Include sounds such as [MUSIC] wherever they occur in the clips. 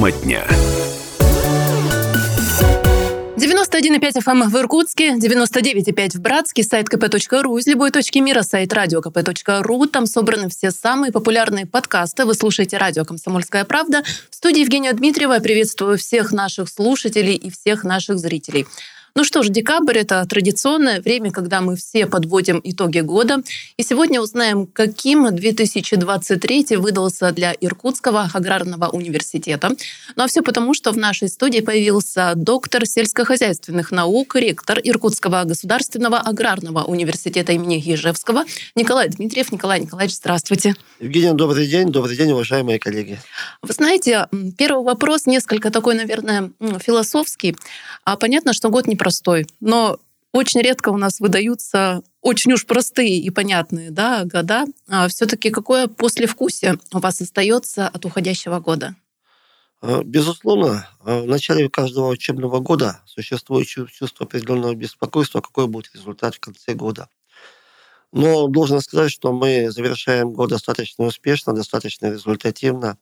Тема дня. 91,5 FM в Иркутске, 99,5 в Братске, сайт kp.ru, из любой точки мира сайт радиокп.ру. Там собраны все самые популярные подкасты. Вы слушаете радио «Комсомольская правда». В студии Евгения Дмитриева. Приветствую всех наших слушателей и всех наших зрителей. Ну что ж, декабрь — это традиционное время, когда мы все подводим итоги года. И сегодня узнаем, каким 2023 выдался для Иркутского аграрного университета. Ну а все потому, что в нашей студии появился доктор сельскохозяйственных наук, ректор Иркутского государственного аграрного университета имени Ежевского Николай Дмитриев. Николай Николаевич, здравствуйте. Евгений, добрый день. Добрый день, уважаемые коллеги. Вы знаете, первый вопрос несколько такой, наверное, философский. А понятно, что год не непростой, но очень редко у нас выдаются очень уж простые и понятные да, года. А все-таки какое послевкусие у вас остается от уходящего года? А, безусловно, а, в начале каждого учебного года существует чувство определенного беспокойства, какой будет результат в конце года. Но должен сказать, что мы завершаем год достаточно успешно, достаточно результативно.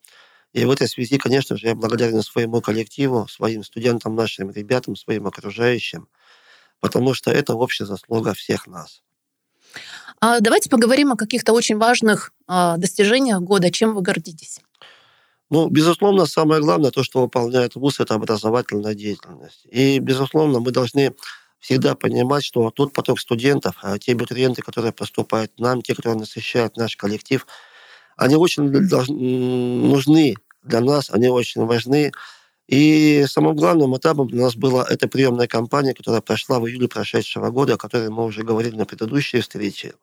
И в этой связи, конечно же, я благодарен своему коллективу, своим студентам, нашим ребятам, своим окружающим, потому что это общая заслуга всех нас. А давайте поговорим о каких-то очень важных а, достижениях года. Чем вы гордитесь? Ну, безусловно, самое главное, то, что выполняет ВУЗ, это образовательная деятельность. И, безусловно, мы должны всегда понимать, что тот поток студентов, а те абитуриенты, которые поступают к нам, те, которые насыщают наш коллектив – они очень нужны для нас, они очень важны. И самым главным этапом для нас была эта приемная кампания, которая прошла в июле прошедшего года, о которой мы уже говорили на предыдущей встрече.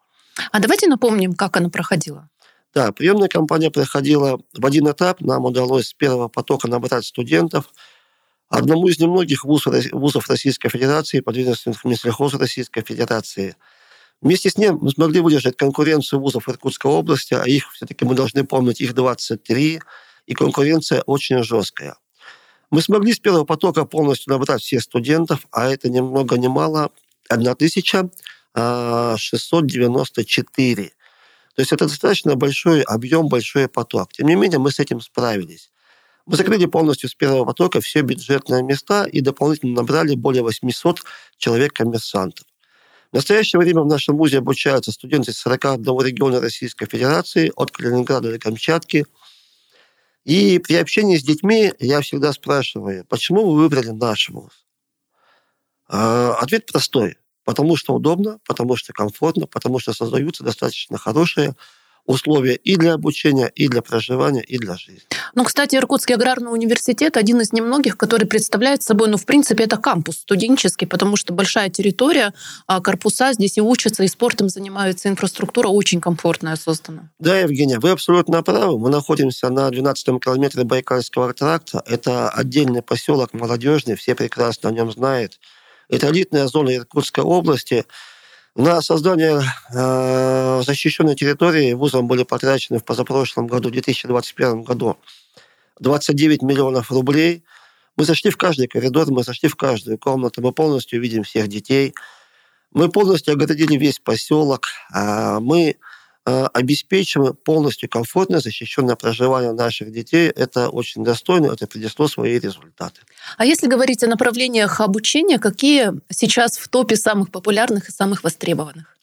А давайте напомним, как она проходила. Да, приемная кампания проходила в один этап. Нам удалось с первого потока набрать студентов. Одному из немногих вузов Российской Федерации, подведомственных Минсельхоз Российской Федерации – Вместе с ним мы смогли выдержать конкуренцию вузов Иркутской области, а их все-таки мы должны помнить, их 23, и конкуренция очень жесткая. Мы смогли с первого потока полностью набрать всех студентов, а это ни много ни мало 1694. То есть это достаточно большой объем, большой поток. Тем не менее, мы с этим справились. Мы закрыли полностью с первого потока все бюджетные места и дополнительно набрали более 800 человек-коммерсантов. В настоящее время в нашем вузе обучаются студенты из 41 региона Российской Федерации, от Калининграда до Камчатки. И при общении с детьми я всегда спрашиваю, почему вы выбрали наш вуз? А, ответ простой. Потому что удобно, потому что комфортно, потому что создаются достаточно хорошие условия и для обучения, и для проживания, и для жизни. Ну, кстати, Иркутский аграрный университет один из немногих, который представляет собой, ну, в принципе, это кампус студенческий, потому что большая территория, а корпуса здесь и учатся, и спортом занимаются, инфраструктура очень комфортная создана. Да, Евгения, вы абсолютно правы. Мы находимся на 12-м километре Байкальского тракта. Это отдельный поселок молодежный, все прекрасно о нем знают. Это элитная зона Иркутской области – на создание э, защищенной территории вузом были потрачены в позапрошлом году, в 2021 году, 29 миллионов рублей. Мы зашли в каждый коридор, мы зашли в каждую комнату, мы полностью видим всех детей. Мы полностью оградили весь поселок. А мы Э, обеспечим полностью комфортное, защищенное проживание наших детей. Это очень достойно, это принесло свои результаты. А если говорить о направлениях обучения, какие сейчас в топе самых популярных и самых востребованных?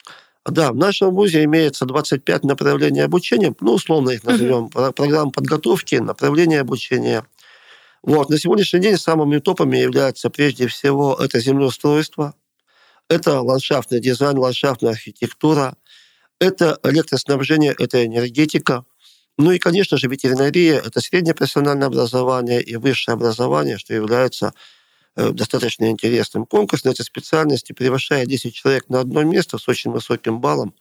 Да, в нашем вузе имеется 25 направлений обучения, ну, условно их назовем, uh-huh. программ подготовки, направления обучения. Вот. На сегодняшний день самыми топами являются прежде всего это землеустройство, это ландшафтный дизайн, ландшафтная архитектура, это электроснабжение, это энергетика. Ну и, конечно же, ветеринария – это среднее профессиональное образование и высшее образование, что является э, достаточно интересным. Конкурс на эти специальности превышает 10 человек на одно место с очень высоким баллом.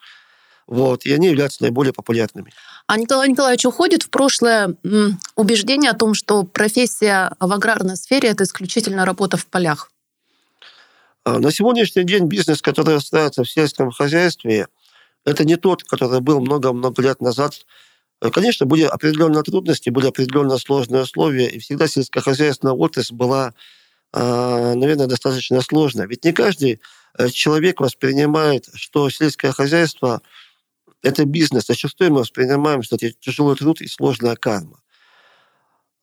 Вот, и они являются наиболее популярными. А Николай Николаевич уходит в прошлое убеждение о том, что профессия в аграрной сфере – это исключительно работа в полях? А, на сегодняшний день бизнес, который ставится в сельском хозяйстве – это не тот, который был много-много лет назад. Э, конечно, были определенные трудности, были определенные сложные условия, и всегда сельскохозяйственная отрасль была, а, наверное, достаточно сложная. Ведь не каждый э, человек воспринимает, что сельское хозяйство – это бизнес. Зачастую мы воспринимаем, что это тяжелый труд и сложная карма.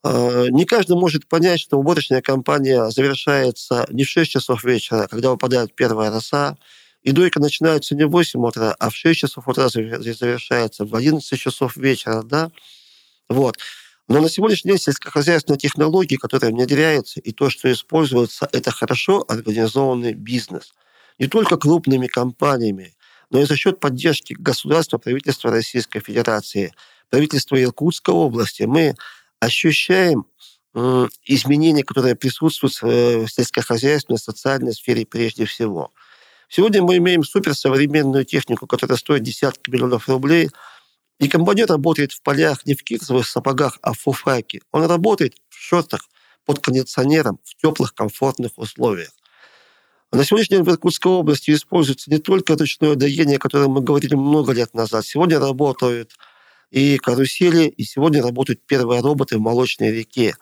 Не каждый может понять, что уборочная кампания завершается не в 6 часов вечера, когда выпадает первая роса, и дойка начинается не в 8 утра, а в 6 часов утра завершается, в 11 часов вечера, да? Вот. Но на сегодняшний день сельскохозяйственные технологии, которые внедряются, и то, что используется, это хорошо организованный бизнес. Не только крупными компаниями, но и за счет поддержки государства, правительства Российской Федерации, правительства Иркутской области. Мы ощущаем изменения, которые присутствуют э, в сельскохозяйственной, социальной сфере прежде всего. Сегодня мы имеем суперсовременную технику, которая стоит десятки миллионов рублей, и комбайнер работает в полях не в кирзовых сапогах, а в фуфайке. Он работает в шортах под кондиционером в теплых, комфортных условиях. На сегодняшний день в Иркутской области используется не только ручное доение, о котором мы говорили много лет назад. Сегодня работают и карусели, и сегодня работают первые роботы в молочной реке.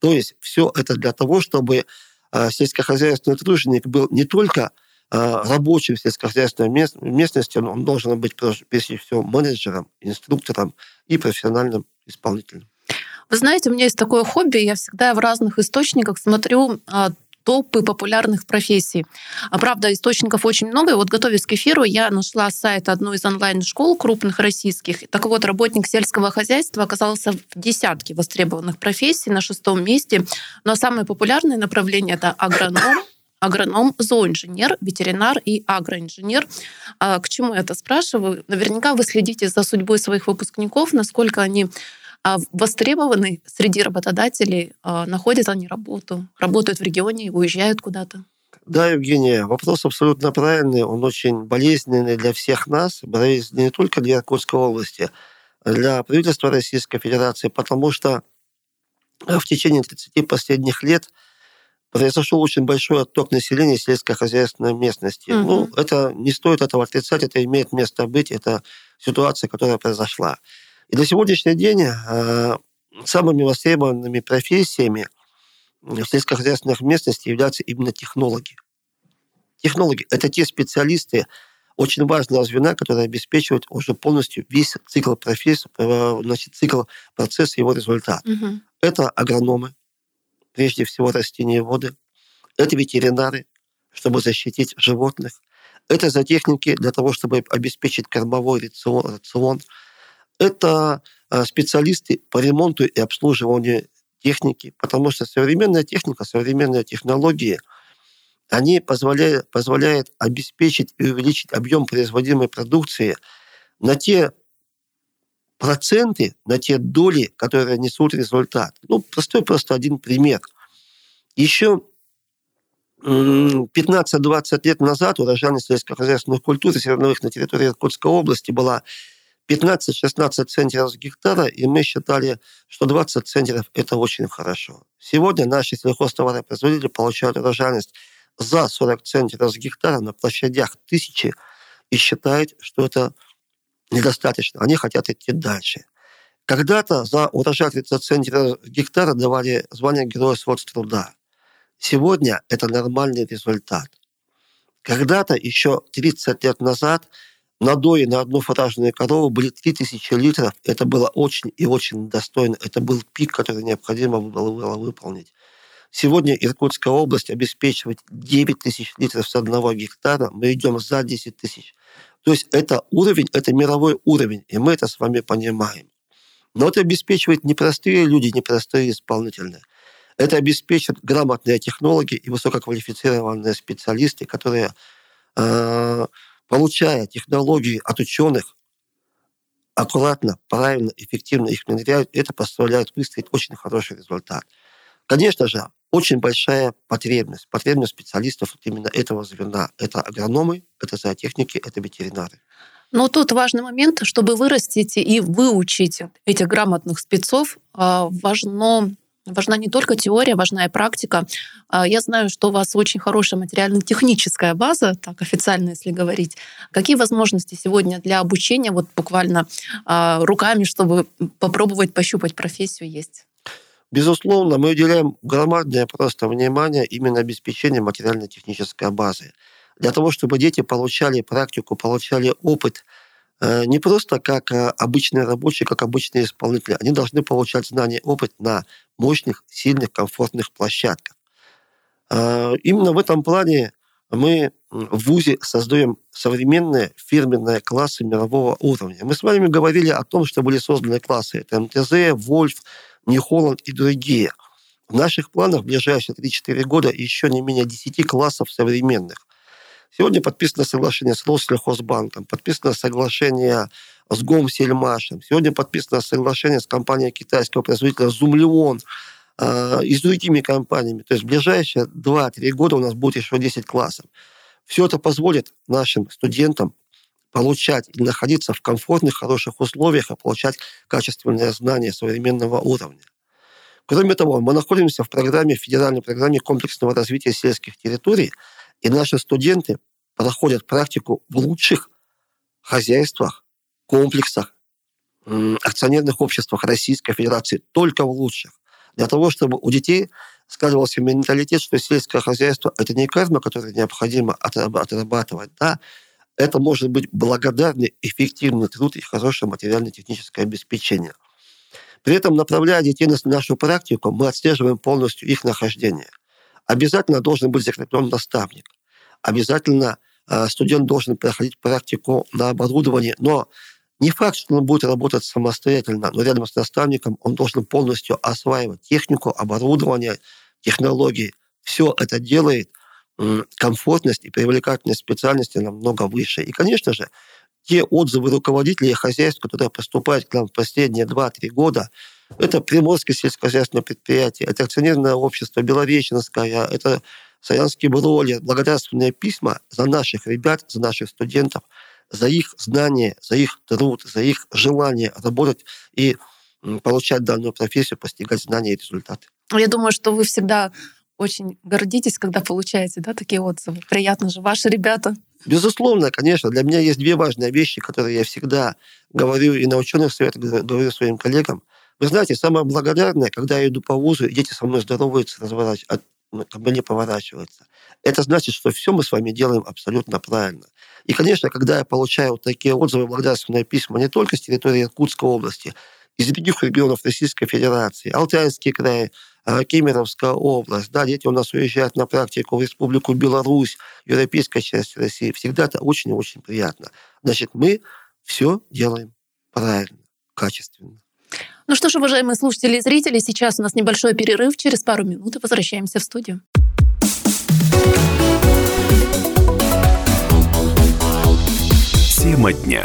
То есть все это для того, чтобы а, сельскохозяйственный труженик был не только рабочим в сельскохозяйственной местности, он должен быть прежде всего менеджером, инструктором и профессиональным исполнителем. Вы знаете, у меня есть такое хобби, я всегда в разных источниках смотрю а, топы популярных профессий. А правда, источников очень много. И вот готовясь к эфиру, я нашла сайт одной из онлайн-школ крупных российских. Так вот, работник сельского хозяйства оказался в десятке востребованных профессий на шестом месте. Но самое популярное направление — это агроном, агроном, зооинженер, ветеринар и агроинженер. А к чему я это спрашиваю? Наверняка вы следите за судьбой своих выпускников, насколько они а востребованы среди работодателей, а, находят они работу, работают в регионе, уезжают куда-то. Да, Евгения, вопрос абсолютно правильный, он очень болезненный для всех нас, болезненный не только для Иркутской области, для правительства Российской Федерации, потому что в течение 30 последних лет произошел очень большой отток населения сельскохозяйственной местности. Угу. Ну, это не стоит этого отрицать, это имеет место быть, это ситуация, которая произошла. И на сегодняшний день э, самыми востребованными профессиями в сельскохозяйственных местностях являются именно технологи. Технологи – это те специалисты, очень важного звена, которые обеспечивают уже полностью весь цикл профессии, э, значит, цикл процесса, его результат. Угу. Это агрономы, прежде всего растения и воды. Это ветеринары, чтобы защитить животных. Это зоотехники для того, чтобы обеспечить кормовой рацион, рацион это а, специалисты по ремонту и обслуживанию техники, потому что современная техника, современные технологии, они позволяют, позволяют обеспечить и увеличить объем производимой продукции на те проценты, на те доли, которые несут результат. Ну, простой просто один пример. Еще 15-20 лет назад урожайность сельскохозяйственных культур и зерновых на территории Иркутской области была 15-16 центнеров с гектара, и мы считали, что 20 центнеров – это очень хорошо. Сегодня наши сельхозтоваропроизводители получают урожайность за 40 центнеров с гектара на площадях тысячи и считают, что это недостаточно. Они хотят идти дальше. Когда-то за урожай 30 центнеров гектара давали звание Героя сводства труда. Сегодня это нормальный результат. Когда-то, еще 30 лет назад, надои на одну фуражную корову были 3000 литров. Это было очень и очень достойно. Это был пик, который необходимо было выполнить. Сегодня Иркутская область обеспечивает 9 тысяч литров с одного гектара. Мы идем за 10 тысяч. То есть это уровень, это мировой уровень, и мы это с вами понимаем. Но это обеспечивает непростые люди, непростые исполнители. Это обеспечивает грамотные технологи и высококвалифицированные специалисты, которые э, получая технологии от ученых, аккуратно, правильно, эффективно их внедряют, это позволяет выстроить очень хороший результат. Конечно же, очень большая потребность, потребность специалистов вот именно этого звена. Это агрономы, это зоотехники, это ветеринары. Но тут важный момент, чтобы вырастить и выучить этих грамотных спецов, а, важно Важна не только теория, важна и практика. А, я знаю, что у вас очень хорошая материально-техническая база, так официально, если говорить. Какие возможности сегодня для обучения, вот буквально а, руками, чтобы попробовать пощупать профессию, есть? Безусловно, мы уделяем громадное просто внимание именно обеспечению материально-технической базы. Для того, чтобы дети получали практику, получали опыт э, не просто как э, обычные рабочие, как обычные исполнители. Они должны получать знания опыт на мощных, сильных, комфортных площадках. Э, именно в этом плане мы в ВУЗе создаем современные фирменные классы мирового уровня. Мы с вами говорили о том, что были созданы классы. Это МТЗ, Вольф, Нью-Холланд и другие. В наших планах в ближайшие 3-4 года еще не менее 10 классов современных. Сегодня подписано соглашение с Россельхозбанком, подписано соглашение с Гомсельмашем, сегодня подписано соглашение с компанией китайского производителя Зумлеон, э, и с другими компаниями. То есть в ближайшие 2-3 года у нас будет еще 10 классов. Все это позволит нашим студентам получать и находиться в комфортных, хороших условиях и получать качественные знания современного уровня. Кроме того, мы находимся в программе, в федеральной программе комплексного развития сельских территорий, и наши студенты проходят практику в лучших хозяйствах, комплексах, акционерных обществах Российской Федерации, только в лучших. Для того, чтобы у детей складывался менталитет, что сельское хозяйство – это не карма, которую необходимо отрабатывать, да, это может быть благодарный, эффективный труд и хорошее материально-техническое обеспечение. При этом, направляя детей на нашу практику, мы отслеживаем полностью их нахождение. Обязательно должен быть закреплен наставник. Обязательно э, студент должен проходить практику на оборудовании, но не факт, что он будет работать самостоятельно, но рядом с наставником он должен полностью осваивать технику, оборудование, технологии. Все это делает комфортность и привлекательность специальности намного выше. И, конечно же, те отзывы руководителей хозяйств, которые поступают к нам в последние 2-3 года, это Приморское сельскохозяйственное предприятие, это акционерное общество Беловеченское, это Саянский бройлер, благодарственные письма за наших ребят, за наших студентов, за их знания, за их труд, за их желание работать и получать данную профессию, постигать знания и результаты. Я думаю, что вы всегда очень гордитесь, когда получаете да, такие отзывы. Приятно же, ваши ребята. Безусловно, конечно. Для меня есть две важные вещи, которые я всегда говорю и на ученых советах говорю своим коллегам. Вы знаете, самое благодарное, когда я иду по вузу, и дети со мной здороваются, разворачиваются, ну, ко мне поворачиваются. Это значит, что все мы с вами делаем абсолютно правильно. И, конечно, когда я получаю вот такие отзывы, благодарственные письма не только с территории Иркутской области, из других регионов Российской Федерации, Алтайский край, Кемеровская область, да, дети у нас уезжают на практику в Республику Беларусь, европейская часть России. Всегда это очень-очень приятно. Значит, мы все делаем правильно, качественно. Ну что ж, уважаемые слушатели и зрители, сейчас у нас небольшой перерыв. Через пару минут и возвращаемся в студию. Тема дня.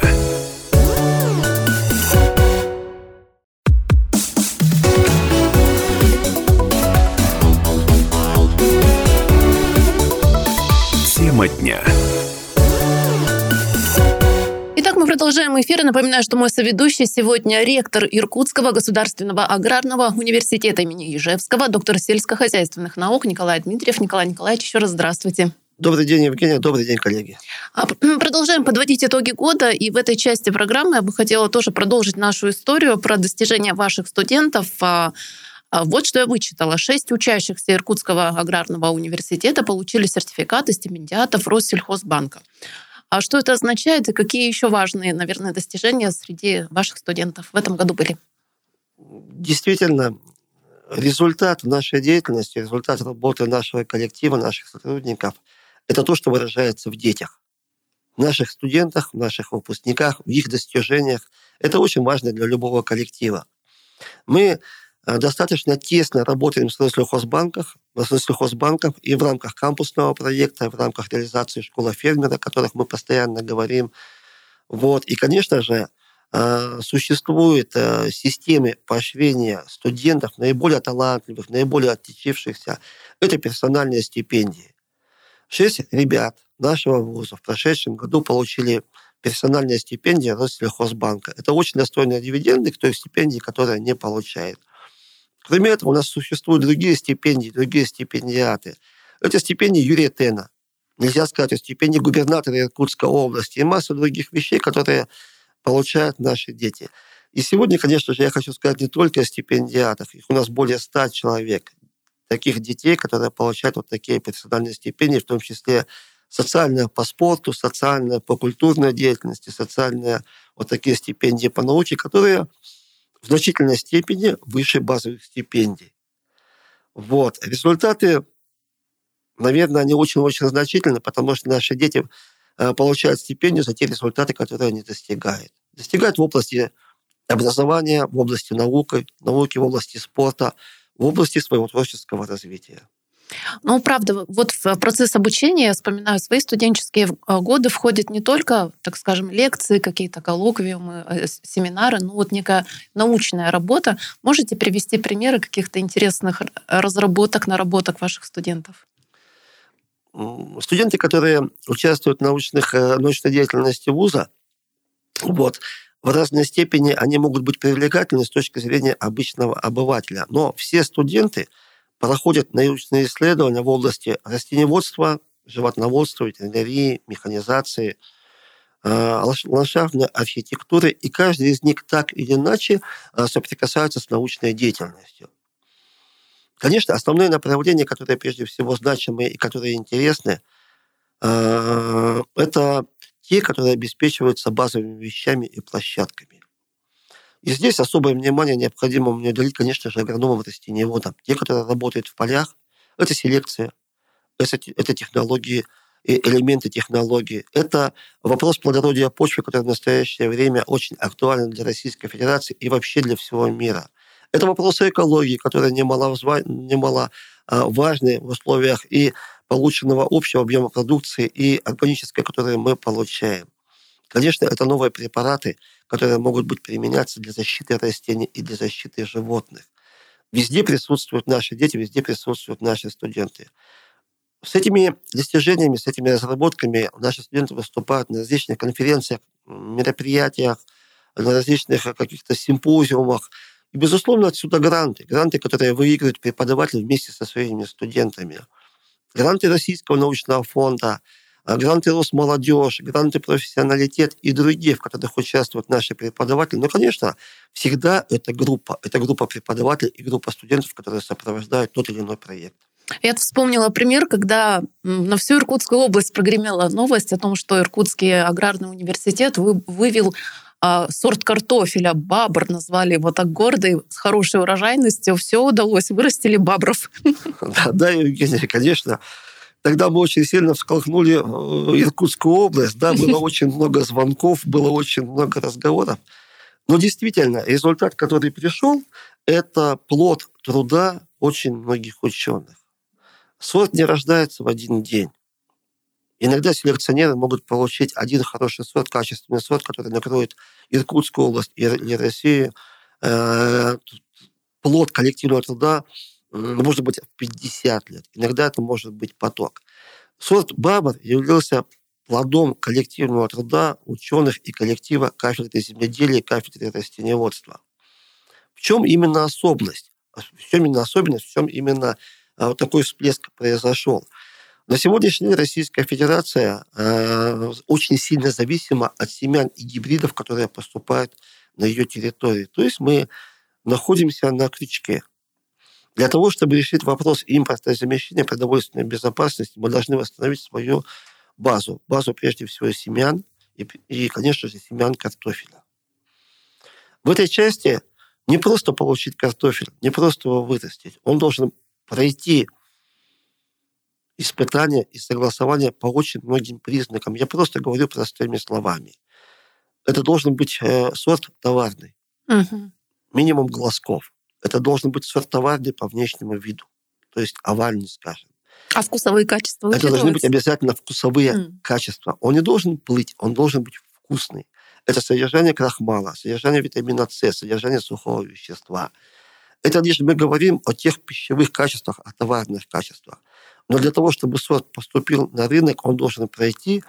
Тема дня. Итак, мы продолжаем эфир. Напоминаю, что мой соведущий сегодня ректор Иркутского государственного аграрного университета имени Ижевского, доктор сельскохозяйственных наук Николай Дмитриев. Николай Николаевич, еще раз здравствуйте. Добрый день, Евгения. Добрый день, коллеги. А, продолжаем подводить итоги года. И в этой части программы я бы хотела тоже продолжить нашу историю про достижения ваших студентов. А, вот что я вычитала. Шесть учащихся Иркутского аграрного университета получили сертификаты стипендиатов Россельхозбанка. А что это означает и какие еще важные, наверное, достижения среди ваших студентов в этом году были? Действительно, результат нашей деятельности, результат работы нашего коллектива, наших сотрудников – это то, что выражается в детях, в наших студентах, в наших выпускниках, в их достижениях. Это очень важно для любого коллектива. Мы достаточно тесно работаем с Россельхозбанком, с Россельхозбанком и в рамках кампусного проекта, в рамках реализации школы фермера, о которых мы постоянно говорим. Вот. И, конечно же, э, существуют э, системы поощрения студентов, наиболее талантливых, наиболее отличившихся. Это персональные стипендии. Шесть ребят нашего вуза в прошедшем году получили персональные стипендии Россельхозбанка. Это очень достойные дивиденды к той стипендии, которая не получает. Кроме этого, у нас существуют другие стипендии, другие стипендиаты. Это стипендии Юрия Тена. Нельзя сказать о стипендии губернатора Иркутской области и масса других вещей, которые получают наши дети. И сегодня, конечно же, я хочу сказать не только о стипендиатах. Их у нас более ста человек. Таких детей, которые получают вот такие персональные стипендии, в том числе социальная по спорту, социальная по культурной деятельности, социальная вот такие стипендии по науке, которые в значительной степени выше базовых стипендий. Вот. Результаты, наверное, они очень-очень значительны, потому что наши дети э, получают стипендию за те результаты, которые они достигают. Достигают в области образования, в области науки, науки в области спорта, в области своего творческого развития. Ну, правда, вот в процесс обучения, я вспоминаю, свои студенческие э, годы входят не только, так скажем, лекции, какие-то коллоквиумы, э, семинары, но вот некая научная работа. Можете привести примеры каких-то интересных разработок, наработок ваших студентов? Студенты, которые участвуют в научных, э, научной деятельности вуза, вот, в разной степени они могут быть привлекательны с точки зрения обычного обывателя. Но все студенты – проходят научные исследования в области растениеводства, животноводства, ветеринарии, механизации, э, ландшафтной архитектуры, и каждый из них так или иначе э, соприкасается с научной деятельностью. Конечно, основное направление, которое прежде всего значимое и которое интересны, э, это те, которые обеспечиваются базовыми вещами и площадками. И здесь особое внимание необходимо мне уделить, конечно же, агрономам растениеводам. Те, которые работают в полях, это селекция, это, это технологии, элементы технологии. Это вопрос плодородия почвы, который в настоящее время очень актуален для Российской Федерации и вообще для всего мира. Это вопросы экологии, которые немало, немало важны в условиях и полученного общего объема продукции и органической, которые мы получаем. Конечно, это новые препараты, которые могут быть применяться для защиты растений и для защиты животных. Везде присутствуют наши дети, везде присутствуют наши студенты. С этими достижениями, с этими разработками наши студенты выступают на различных конференциях, мероприятиях, на различных каких-то симпозиумах. И, безусловно, отсюда гранты. Гранты, которые выигрывают преподаватели вместе со своими студентами. Гранты Российского научного фонда – а гранты Росмолодежь, гранты профессионалитет и другие, в которых участвуют наши преподаватели. Но, конечно, всегда это группа. Это группа преподавателей и группа студентов, которые сопровождают тот или иной проект. Я вспомнила пример, когда на всю Иркутскую область прогремела новость о том, что Иркутский аграрный университет вывел а, сорт картофеля, бабр, назвали его так гордый, с хорошей урожайностью. Все удалось, вырастили бабров. [LAUGHS] Да, да, Евгения, конечно. Тогда мы очень сильно всколыхнули э, Иркутскую область, да, было [LAUGHS] очень много звонков, было очень много разговоров. Но действительно, результат, который пришел, это плод труда очень многих ученых. Сорт не рождается в один день. Иногда селекционеры могут получить один хороший сорт, качественный сорт, который накроет Иркутскую область или Россию. Э, плод коллективного труда может быть, в 50 лет. Иногда это может быть поток. Сорт Бабр являлся плодом коллективного труда ученых и коллектива кафедры земледелия и кафедры растениеводства. В чем именно особенность? В чем именно особенность? В чем именно вот такой всплеск произошел? На сегодняшний день Российская Федерация э, очень сильно зависима от семян и гибридов, которые поступают на ее территории. То есть мы находимся на крючке. Для того, чтобы решить вопрос импортозамещения продовольственной безопасности, мы должны восстановить свою базу. Базу, прежде всего, семян и, и конечно же, семян картофеля. В этой части не просто получить картофель, не просто его вырастить. Он должен пройти испытания и согласования по очень многим признакам. Я просто говорю простыми словами. Это должен быть э, сорт товарный. Угу. Минимум глазков. Это должен быть сорт товарный по внешнему виду. То есть овальный, скажем. А вкусовые качества Это должны быть обязательно вкусовые mm. качества. Он не должен плыть, он должен быть вкусный. Это содержание крахмала, содержание витамина С, содержание сухого вещества. Это лишь мы говорим о тех пищевых качествах, о товарных качествах. Но для того, чтобы сорт поступил на рынок, он должен пройти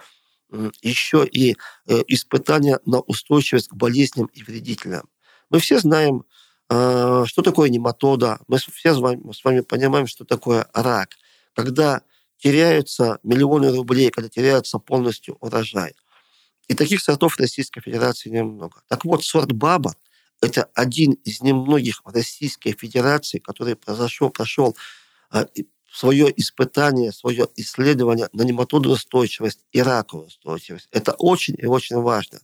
еще и э, испытания на устойчивость к болезням и вредителям. Мы все знаем что такое нематода? Мы все с вами, с вами понимаем, что такое рак. Когда теряются миллионы рублей, когда теряется полностью урожай. И таких сортов в Российской Федерации немного. Так вот, сорт баба – это один из немногих в Российской Федерации, который произошел, прошел а, свое испытание, свое исследование на нематодоустойчивость и раковую устойчивость. Это очень и очень важно.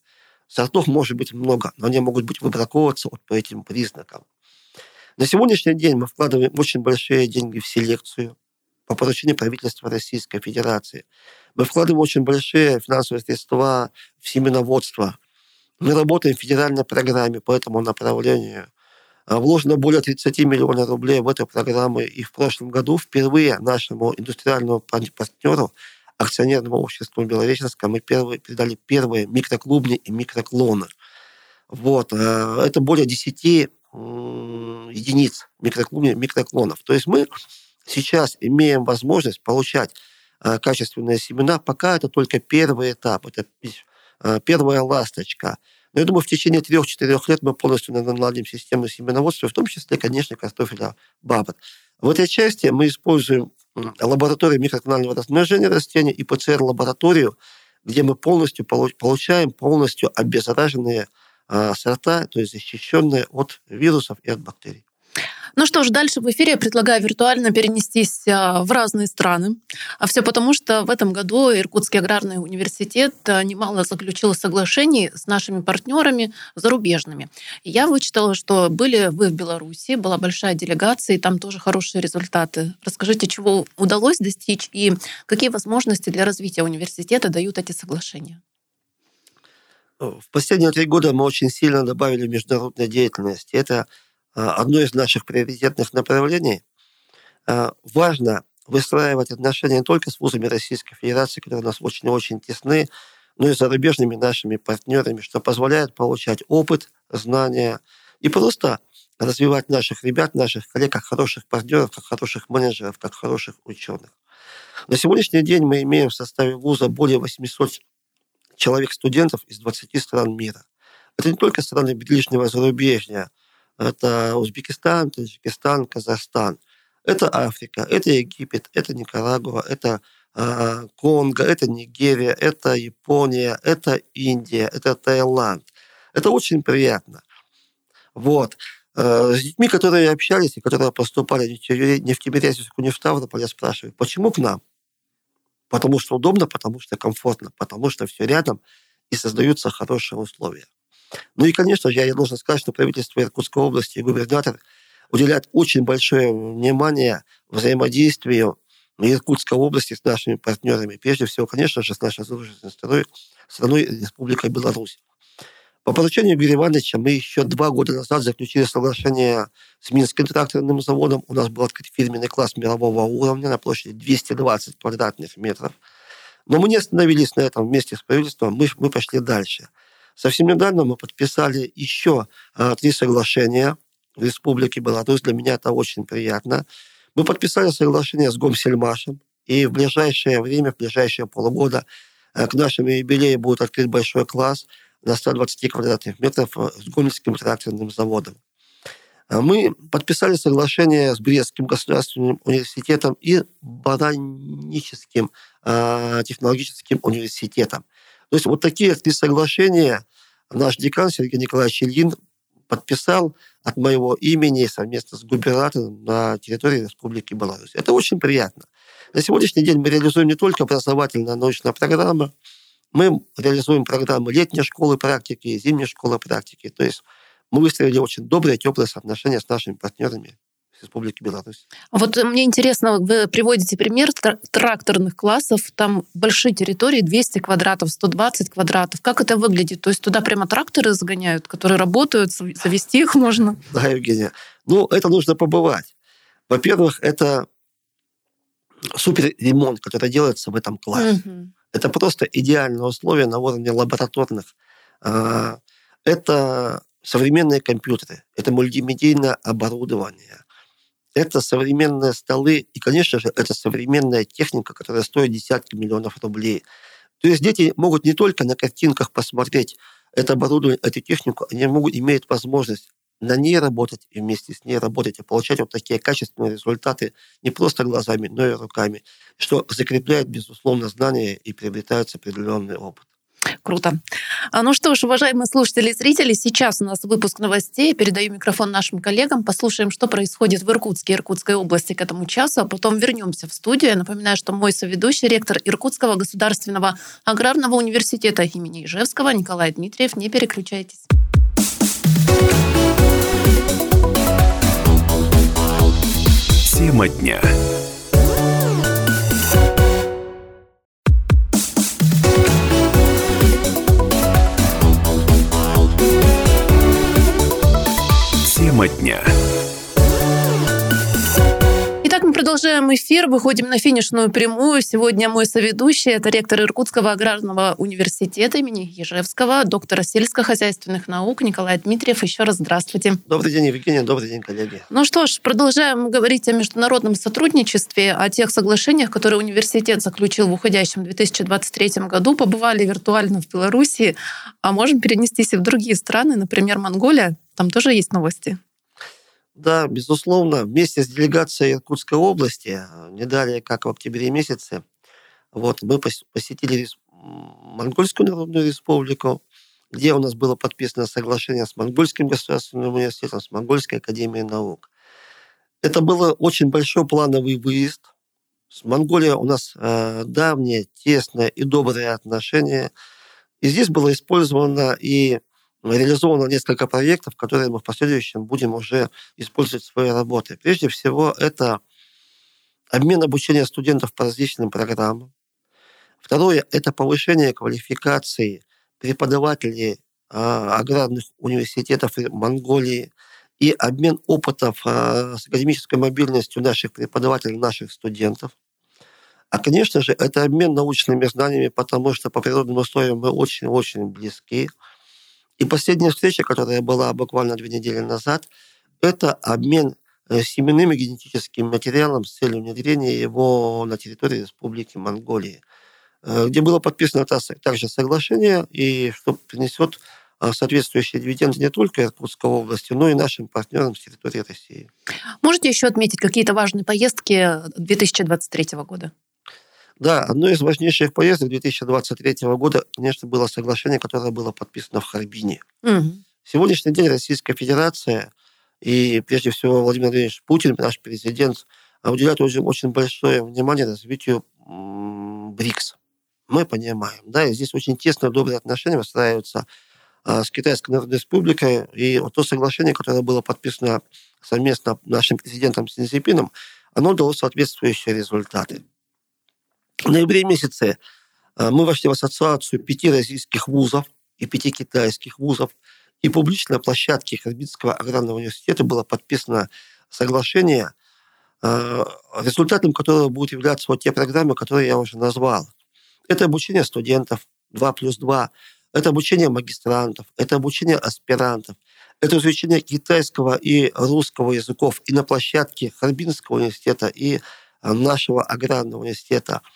Сортов может быть много, но они могут быть выбраковываться вот по этим признакам. На сегодняшний день мы вкладываем очень большие деньги в селекцию по поручению правительства Российской Федерации. Мы вкладываем очень большие финансовые средства в семеноводство. Мы работаем в федеральной программе по этому направлению. А, вложено более 30 миллионов рублей в эту программу. И в прошлом году впервые нашему индустриальному партнеру, акционерному обществу Белореченска, мы первые, передали первые микроклубни и микроклоны. Вот. А, это более 10 единиц микроклонов, микроклонов. То есть мы сейчас имеем возможность получать э, качественные семена, пока это только первый этап, это э, первая ласточка. Но я думаю, в течение трех-четырех лет мы полностью наладим систему семеноводства, в том числе, конечно, картофеля бабот. В этой части мы используем лабораторию микроклонального размножения растений и ПЦР-лабораторию, где мы полностью получаем полностью обеззараженные а, сорта, то есть защищенные от вирусов и от бактерий. Ну что ж, дальше в эфире я предлагаю виртуально перенестись а, в разные страны. А все потому, что в этом году Иркутский аграрный университет а, немало заключил соглашений с нашими партнерами зарубежными. Я вычитала, что были вы в Беларуси, была большая делегация, и там тоже хорошие результаты. Расскажите, чего удалось достичь и какие возможности для развития университета дают эти соглашения? В последние три года мы очень сильно добавили международной деятельности. Это одно из наших приоритетных направлений. А, важно выстраивать отношения не только с вузами Российской Федерации, которые у нас очень очень тесны, но и с зарубежными нашими партнерами, что позволяет получать опыт, знания и просто развивать наших ребят, наших коллег как хороших партнеров, как хороших менеджеров, как хороших ученых. На сегодняшний день мы имеем в составе вуза более 800 человек-студентов из 20 стран мира. Это не только страны ближнего зарубежья, это Узбекистан, Таджикистан, Казахстан. Это Африка, это Египет, это Никарагуа, это э, Конго, это Нигерия, это Япония, это Индия, это Таиланд. Это очень Вот. Э, с детьми, которые общались и которые поступали не в Тимирязевску, не в Ставрополь, я спрашиваю, почему к нам? Потому что удобно, потому что комфортно, потому что все рядом и создаются хорошие условия. Ну и, конечно же, я должен сказать, что правительство Иркутской области и губернатор уделяют очень большое внимание взаимодействию Иркутской области с нашими партнерами. Прежде всего, конечно же, с нашей дружественной страной, страной Республикой Беларусь. По поручению Юрия Ивановича мы еще два года назад заключили соглашение с Минским тракторным заводом. У нас был открыт фирменный класс мирового уровня на площади 220 квадратных метров. Но мы не остановились на этом вместе с правительством, мы, мы пошли дальше. Совсем недавно мы подписали еще а, три соглашения в Республике Беларусь. Для меня это очень приятно. Мы подписали соглашение с Гомсельмашем, и в ближайшее время, в ближайшие полгода а, к нашему юбилею будет открыт большой класс – на 120 квадратных метров э, с Гомельским тракторным заводом. А мы подписали соглашение с Брестским государственным университетом и Ботаническим э, технологическим университетом. То есть вот такие три соглашения наш декан Сергей Николаевич Ильин подписал от моего имени совместно с губернатором на территории Республики Беларусь. Это очень приятно. На сегодняшний день мы реализуем не только образовательная научная программа, мы реализуем программы летней школы практики, зимней школы практики. То есть мы выстроили очень добрые, теплые отношения с нашими партнерами Республики Беларусь. Вот мне интересно, вы приводите пример тракторных классов, там большие территории, 200 квадратов, 120 квадратов. Как это выглядит? То есть туда прямо тракторы загоняют, которые работают, завести их можно? Да, Евгения. Ну, это нужно побывать. Во-первых, это супер ремонт, который делается в этом классе. Угу. Это просто идеальные условия на уровне лабораторных. А, это современные компьютеры, это мультимедийное оборудование, это современные столы, и, конечно же, это современная техника, которая стоит десятки миллионов рублей. То есть дети могут не только на картинках посмотреть это оборудование, эту технику, они могут иметь возможность на ней работать и вместе с ней работать, и получать вот такие качественные результаты не просто глазами, но и руками, что закрепляет, безусловно, знания и приобретается определенный опыт. Круто. А, ну что ж, уважаемые слушатели и зрители, сейчас у нас выпуск новостей. Передаю микрофон нашим коллегам. Послушаем, что происходит в Иркутске и Иркутской области к этому часу, а потом вернемся в студию. Я напоминаю, что мой соведущий, ректор Иркутского государственного аграрного университета имени Ижевского Николай Дмитриев. Не переключайтесь. Тема дня. Тема дня. Итак, мы продолжаем эфир, выходим на финишную прямую. Сегодня мой соведущий – это ректор Иркутского аграрного университета имени Ежевского, доктор сельскохозяйственных наук Николай Дмитриев. Еще раз здравствуйте. Добрый день, Евгения, добрый день, коллеги. Ну что ж, продолжаем говорить о международном сотрудничестве, о тех соглашениях, которые университет заключил в уходящем 2023 году. Побывали виртуально в Беларуси, а можем перенестись и в другие страны, например, Монголия. Там тоже есть новости. Да, безусловно, вместе с делегацией Иркутской области, э, не далее, как в октябре месяце, вот, мы посетили Монгольскую Народную Республику, где у нас было подписано соглашение с Монгольским государственным университетом, с Монгольской академией наук. Это был очень большой плановый выезд. С Монголией у нас э, давние, тесные и добрые отношения. И здесь было использовано и реализовано несколько проектов, которые мы в последующем будем уже использовать в своей работе. Прежде всего, это обмен обучения студентов по различным программам. Второе – это повышение квалификации преподавателей а, аграрных университетов Монголии и обмен опытов а, с академической мобильностью наших преподавателей, наших студентов. А, конечно же, это обмен научными знаниями, потому что по природным условиям мы очень-очень близки. И последняя встреча, которая была буквально две недели назад, это обмен э, семенным генетическим материалом с целью внедрения его на территории Республики Монголии, э, где было подписано также соглашение, и что принесет э, соответствующие дивиденды не только Иркутской области, но и нашим партнерам с территории России. Можете еще отметить какие-то важные поездки 2023 года? Да, одной из важнейших поездок 2023 года, конечно, было соглашение, которое было подписано в Харбине. Угу. Сегодняшний день Российская Федерация и, прежде всего, Владимир Владимирович Путин, наш президент, уделяют очень, очень большое внимание развитию БРИКС. Мы понимаем, да, и здесь очень тесные добрые отношения выстраиваются а, с Китайской Народной Республикой, и вот то соглашение, которое было подписано совместно нашим президентом Синьцзипином, оно дало соответствующие результаты. В ноябре месяце э, мы вошли в ассоциацию пяти российских вузов и пяти китайских вузов, и публично на площадке Харбинского аграрного университета было подписано соглашение, э, результатом которого будут являться вот те программы, которые я уже назвал. Это обучение студентов 2 плюс 2, это обучение магистрантов, это обучение аспирантов, это изучение китайского и русского языков и на площадке Харбинского университета, и э, нашего аграрного университета –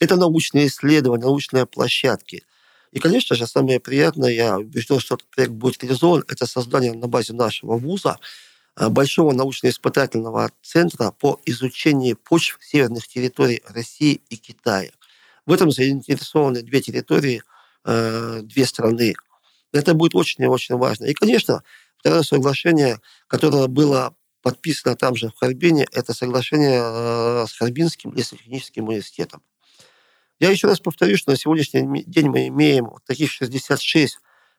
это научные исследования, научные площадки. И, конечно же, самое приятное, я убежден, что этот проект будет реализован, это создание на базе нашего вуза э, большого научно-испытательного центра по изучению почв северных территорий России и Китая. В этом заинтересованы две территории, э, две страны. Это будет очень и очень важно. И, конечно, второе соглашение, которое было подписано там же в Харбине, это соглашение э, с Харбинским лесотехническим университетом. Я еще раз повторю, что на сегодняшний день мы имеем таких 66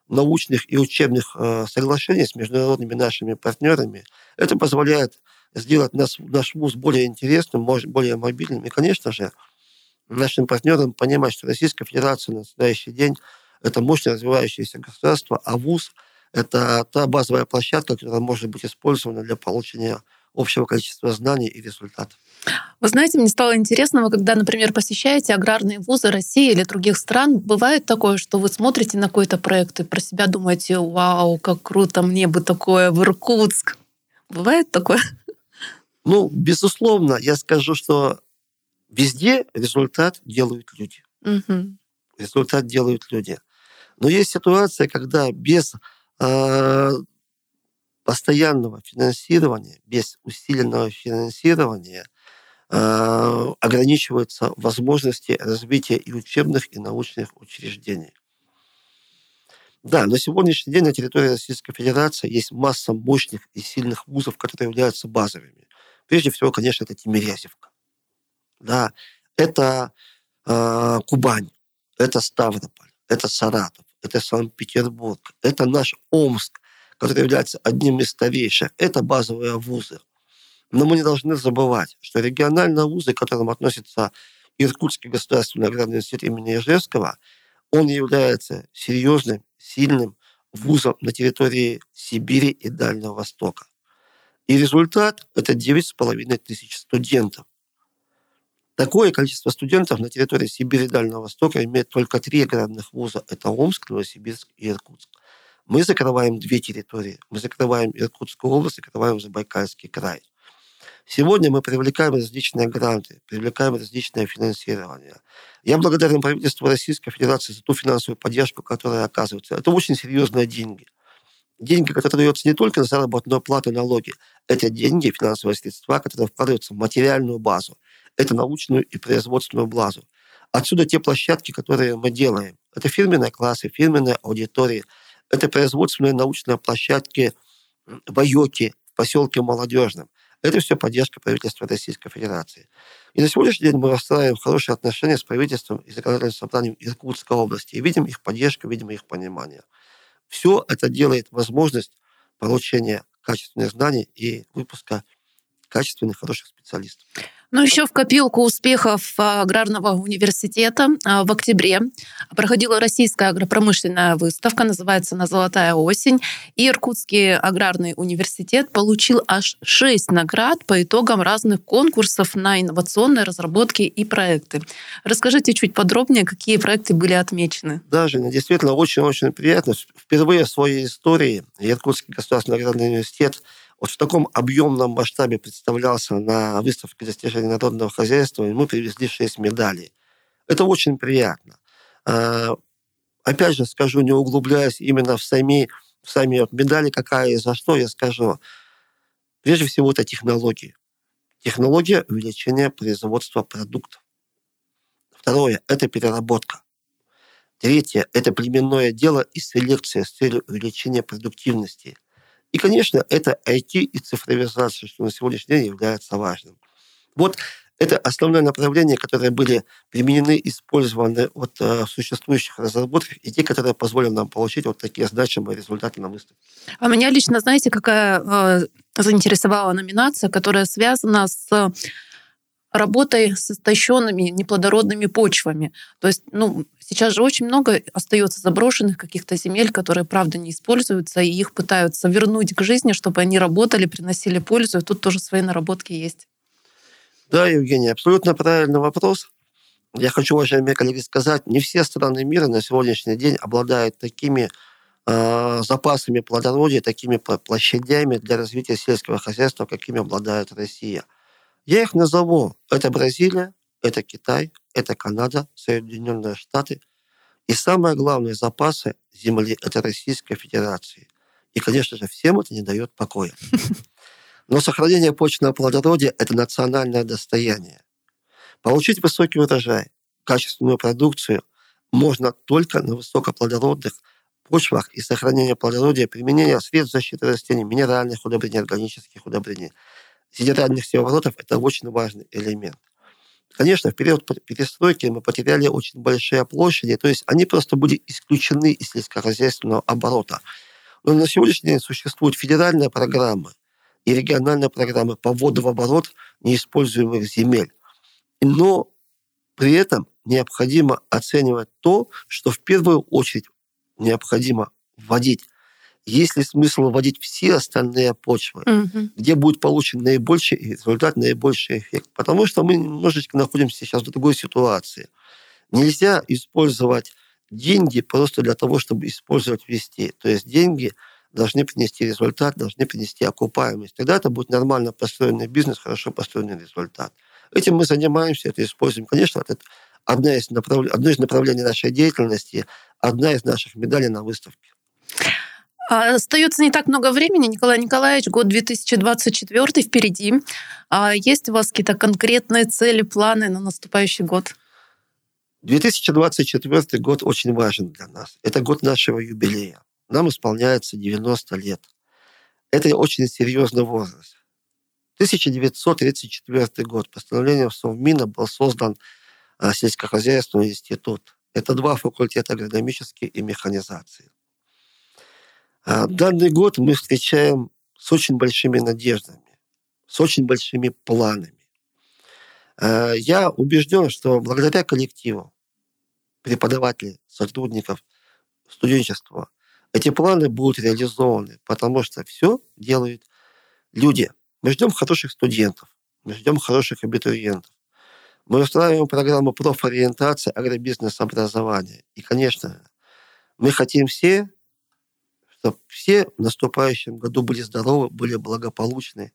научных и учебных э, соглашений с международными нашими партнерами. Это позволяет сделать нас, наш вуз более интересным, более мобильным. И, конечно же, нашим партнерам понимать, что Российская Федерация на настоящий день это мощно развивающееся государство, а вуз – это та базовая площадка, которая может быть использована для получения общего количества знаний и результатов. Вы знаете, мне стало интересно, вы когда, например, посещаете аграрные вузы России или других стран, бывает такое, что вы смотрите на какой-то проект и про себя думаете, вау, как круто, мне бы такое в Иркутск. Бывает такое? Ну, безусловно, я скажу, что везде результат делают люди. Угу. Результат делают люди. Но есть ситуация, когда без э, постоянного финансирования, без усиленного финансирования э, ограничиваются возможности развития и учебных, и научных учреждений. Да, на сегодняшний день на территории Российской Федерации есть масса мощных и сильных вузов, которые являются базовыми. Прежде всего, конечно, это Тимирязевка. Да, это э, Кубань, это Ставрополь, это Саратов, это Санкт-Петербург, это наш Омск, который является одним из старейших. Это базовые вузы. Но мы не должны забывать, что региональные вузы, к которым относится Иркутский государственный аграрный университет имени Ижевского, он является серьезным, сильным вузом на территории Сибири и Дальнего Востока. И результат – это 9,5 тысяч студентов. Такое количество студентов на территории Сибири и Дальнего Востока имеет только три аграрных вуза. Это Омск, Новосибирск и Иркутск. Мы закрываем две территории. Мы закрываем Иркутскую область, закрываем Забайкальский край. Сегодня мы привлекаем различные гранты, привлекаем различное финансирование. Я благодарен правительству Российской Федерации за ту финансовую поддержку, которая оказывается. Это очень серьезные деньги. Деньги, которые даются не только на заработную плату налоги, это деньги, финансовые средства, которые вкладываются в материальную базу. Это научную и производственную базу. Отсюда те площадки, которые мы делаем. Это фирменные классы, фирменные аудитории. Это производственные научные площадки в Айоке, в поселке Молодежном. Это все поддержка правительства Российской Федерации. И на сегодняшний день мы выстраиваем хорошие отношения с правительством и законодательным собранием Иркутской области. И видим их поддержку, видим их понимание. Все это делает возможность получения качественных знаний и выпуска качественных, хороших специалистов. Ну, еще в копилку успехов а, Аграрного университета а, в октябре проходила российская агропромышленная выставка, называется «На золотая осень», и Иркутский аграрный университет получил аж шесть наград по итогам разных конкурсов на инновационные разработки и проекты. Расскажите чуть подробнее, какие проекты были отмечены. Да, Женя, действительно очень-очень приятно. Впервые в своей истории Иркутский государственный аграрный университет вот в таком объемном масштабе представлялся на выставке достижений народного хозяйства, и мы привезли шесть медалей. Это очень приятно. А, опять же скажу, не углубляясь именно в сами, в сами медали, какая и за что, я скажу. Прежде всего, это технологии. Технология увеличения производства продуктов. Второе – это переработка. Третье – это племенное дело и селекция с целью увеличения продуктивности – и, конечно, это IT и цифровизация, что на сегодняшний день является важным. Вот это основное направление, которые были применены, использованы вот, э, существующих разработках, и те, которые позволят нам получить вот такие значимые результаты на выставке. А меня лично, знаете, какая э, заинтересовала номинация, которая связана с работой с истощенными неплодородными почвами. То есть, ну, сейчас же очень много остается заброшенных каких-то земель, которые, правда, не используются, и их пытаются вернуть к жизни, чтобы они работали, приносили пользу. И тут тоже свои наработки есть. Да, Евгений, абсолютно правильный вопрос. Я хочу, уважаемые коллеги, сказать, не все страны мира на сегодняшний день обладают такими э, запасами плодородия, такими площадями для развития сельского хозяйства, какими обладает Россия – я их назову. Это Бразилия, это Китай, это Канада, Соединенные Штаты. И самое главное, запасы земли – это Российская Федерация. И, конечно же, всем это не дает покоя. [LAUGHS] Но сохранение почвенного плодородия – это национальное достояние. Получить высокий урожай, качественную продукцию можно только на высокоплодородных почвах и сохранение плодородия, применение средств защиты растений, минеральных удобрений, органических удобрений – федеральных североворотов – это очень важный элемент. Конечно, в период перестройки мы потеряли очень большие площади, то есть они просто были исключены из сельскохозяйственного оборота. Но на сегодняшний день существуют федеральные программы и региональные программы по вводу в оборот неиспользуемых земель. Но при этом необходимо оценивать то, что в первую очередь необходимо вводить есть ли смысл вводить все остальные почвы, угу. где будет получен наибольший результат, наибольший эффект. Потому что мы немножечко находимся сейчас в другой ситуации. Нельзя использовать деньги просто для того, чтобы использовать вести. То есть деньги должны принести результат, должны принести окупаемость. Тогда это будет нормально построенный бизнес, хорошо построенный результат. Этим мы занимаемся, это используем. Конечно, это одна из направ... одно из направлений нашей деятельности, одна из наших медалей на выставке. А, остается не так много времени, Николай Николаевич, год 2024 впереди. А есть у вас какие-то конкретные цели, планы на наступающий год? 2024 год очень важен для нас. Это год нашего юбилея. Нам исполняется 90 лет. Это очень серьезный возраст. 1934 год. Постановлением Совмина был создан а, сельскохозяйственный институт. Это два факультета агрономический и механизации. А, данный год мы встречаем с очень большими надеждами, с очень большими планами. Э, я убежден, что благодаря коллективу преподавателей, сотрудников, студенчества, эти планы будут реализованы, потому что все делают люди. Мы ждем хороших студентов, мы ждем хороших абитуриентов. Мы устраиваем программу профориентации агробизнес-образования. И, конечно, мы хотим все, чтобы все в наступающем году были здоровы, были благополучны.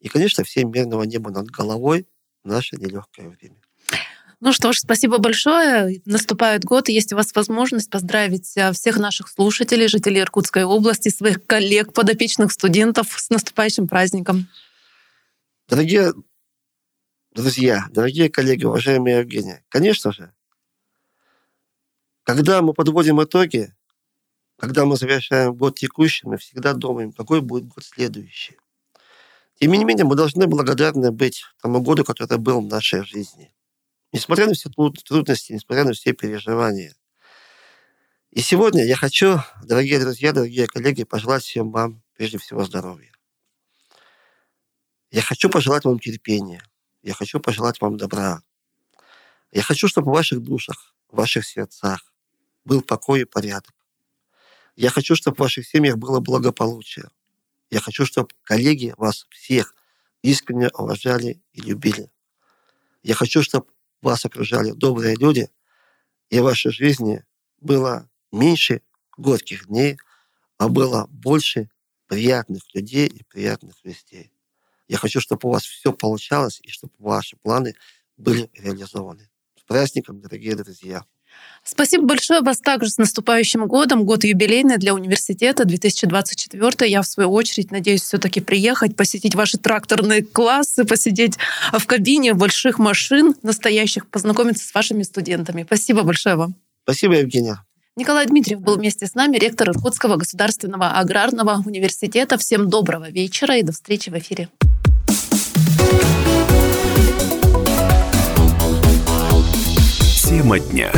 И, конечно, всем мирного неба над головой – наше нелегкое время. Ну что ж, спасибо большое. Наступает год, и есть у вас возможность поздравить э, всех наших слушателей, жителей Иркутской области, своих коллег, подопечных студентов с наступающим праздником. Дорогие друзья, дорогие коллеги, уважаемые Евгения, конечно же, когда мы подводим итоги, когда мы завершаем год текущий, мы всегда думаем, какой будет год следующий. Тем не менее, мы должны благодарны быть тому году, который был в нашей жизни. Несмотря на все трудности, несмотря на все переживания. И сегодня я хочу, дорогие друзья, дорогие коллеги, пожелать всем вам прежде всего здоровья. Я хочу пожелать вам терпения. Я хочу пожелать вам добра. Я хочу, чтобы в ваших душах, в ваших сердцах был покой и порядок. Я хочу, чтобы в ваших семьях было благополучие. Я хочу, чтобы коллеги вас всех искренне уважали и любили. Я хочу, чтобы вас окружали добрые люди, и в вашей жизни было меньше горьких дней, а было больше приятных людей и приятных вестей. Я хочу, чтобы у вас все получалось, и чтобы ваши планы были реализованы. С праздником, дорогие друзья! Спасибо большое вас также с наступающим годом. Год юбилейный для университета 2024. Я, в свою очередь, надеюсь все-таки приехать, посетить ваши тракторные классы, посидеть в кабине больших машин настоящих, познакомиться с вашими студентами. Спасибо большое вам. Спасибо, Евгения. Николай Дмитриев был вместе с нами, ректор Иркутского государственного аграрного университета. Всем доброго вечера и до встречи в эфире. Тема дня.